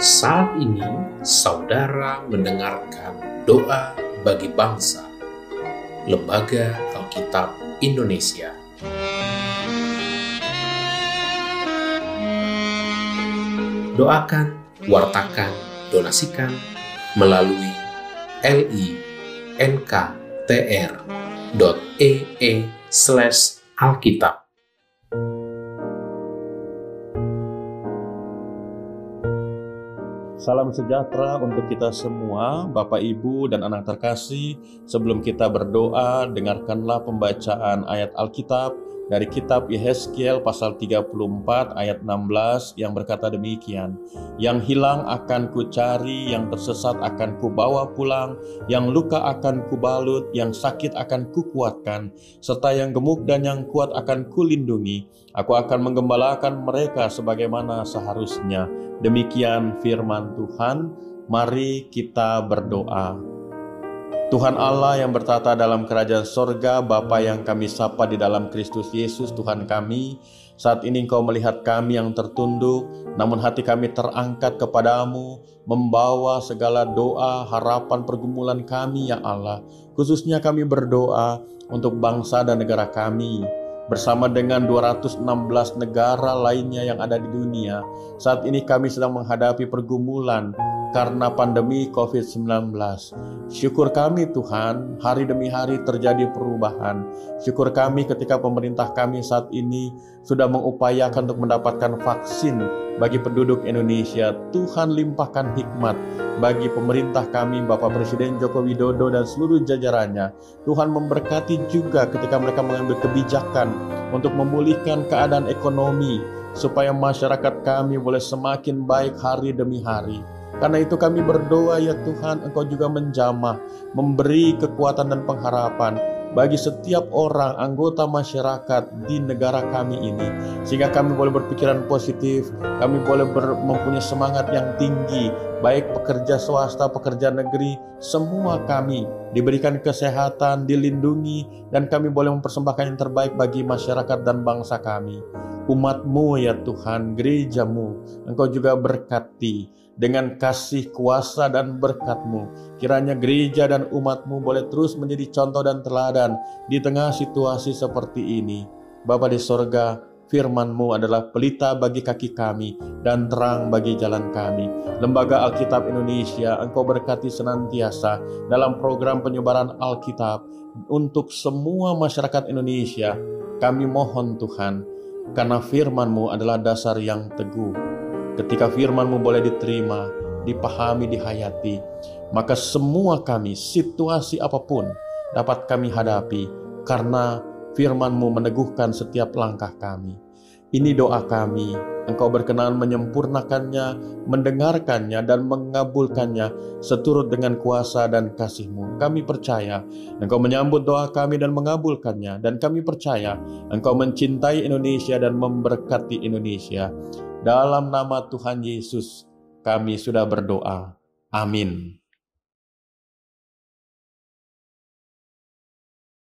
Saat ini, saudara mendengarkan doa bagi bangsa, Lembaga Alkitab Indonesia. Doakan, wartakan, donasikan melalui linktr.ee Salam sejahtera untuk kita semua, Bapak, Ibu, dan anak terkasih. Sebelum kita berdoa, dengarkanlah pembacaan ayat Alkitab dari kitab Yehezkiel pasal 34 ayat 16 yang berkata demikian, Yang hilang akan ku cari, yang tersesat akan ku bawa pulang, yang luka akan ku balut, yang sakit akan ku kuatkan, serta yang gemuk dan yang kuat akan ku lindungi. Aku akan menggembalakan mereka sebagaimana seharusnya. Demikian firman Tuhan, mari kita berdoa. Tuhan Allah yang bertata dalam kerajaan sorga, Bapa yang kami sapa di dalam Kristus Yesus, Tuhan kami, saat ini Engkau melihat kami yang tertunduk, namun hati kami terangkat kepadamu, membawa segala doa, harapan, pergumulan kami, ya Allah. Khususnya kami berdoa untuk bangsa dan negara kami, bersama dengan 216 negara lainnya yang ada di dunia. Saat ini kami sedang menghadapi pergumulan, karena pandemi COVID-19. Syukur kami Tuhan, hari demi hari terjadi perubahan. Syukur kami ketika pemerintah kami saat ini sudah mengupayakan untuk mendapatkan vaksin bagi penduduk Indonesia. Tuhan limpahkan hikmat bagi pemerintah kami, Bapak Presiden Joko Widodo dan seluruh jajarannya. Tuhan memberkati juga ketika mereka mengambil kebijakan untuk memulihkan keadaan ekonomi supaya masyarakat kami boleh semakin baik hari demi hari. Karena itu kami berdoa ya Tuhan, Engkau juga menjamah, memberi kekuatan dan pengharapan bagi setiap orang anggota masyarakat di negara kami ini sehingga kami boleh berpikiran positif, kami boleh ber, mempunyai semangat yang tinggi, baik pekerja swasta, pekerja negeri, semua kami diberikan kesehatan, dilindungi dan kami boleh mempersembahkan yang terbaik bagi masyarakat dan bangsa kami. Umatmu ya Tuhan, gerejamu, Engkau juga berkati dengan kasih kuasa dan berkatmu. Kiranya gereja dan umatmu boleh terus menjadi contoh dan teladan di tengah situasi seperti ini. Bapa di sorga, firmanmu adalah pelita bagi kaki kami dan terang bagi jalan kami. Lembaga Alkitab Indonesia, engkau berkati senantiasa dalam program penyebaran Alkitab untuk semua masyarakat Indonesia. Kami mohon Tuhan, karena firmanmu adalah dasar yang teguh Ketika firmanmu boleh diterima, dipahami, dihayati, maka semua kami, situasi apa pun dapat kami hadapi karena firmanmu meneguhkan setiap langkah kami. Ini doa kami, Engkau berkenan menyempurnakannya, mendengarkannya, dan mengabulkannya seturut dengan kuasa dan kasih-Mu. Kami percaya Engkau menyambut doa kami dan mengabulkannya, dan kami percaya Engkau mencintai Indonesia dan memberkati Indonesia. Dalam nama Tuhan Yesus, kami sudah berdoa. Amin.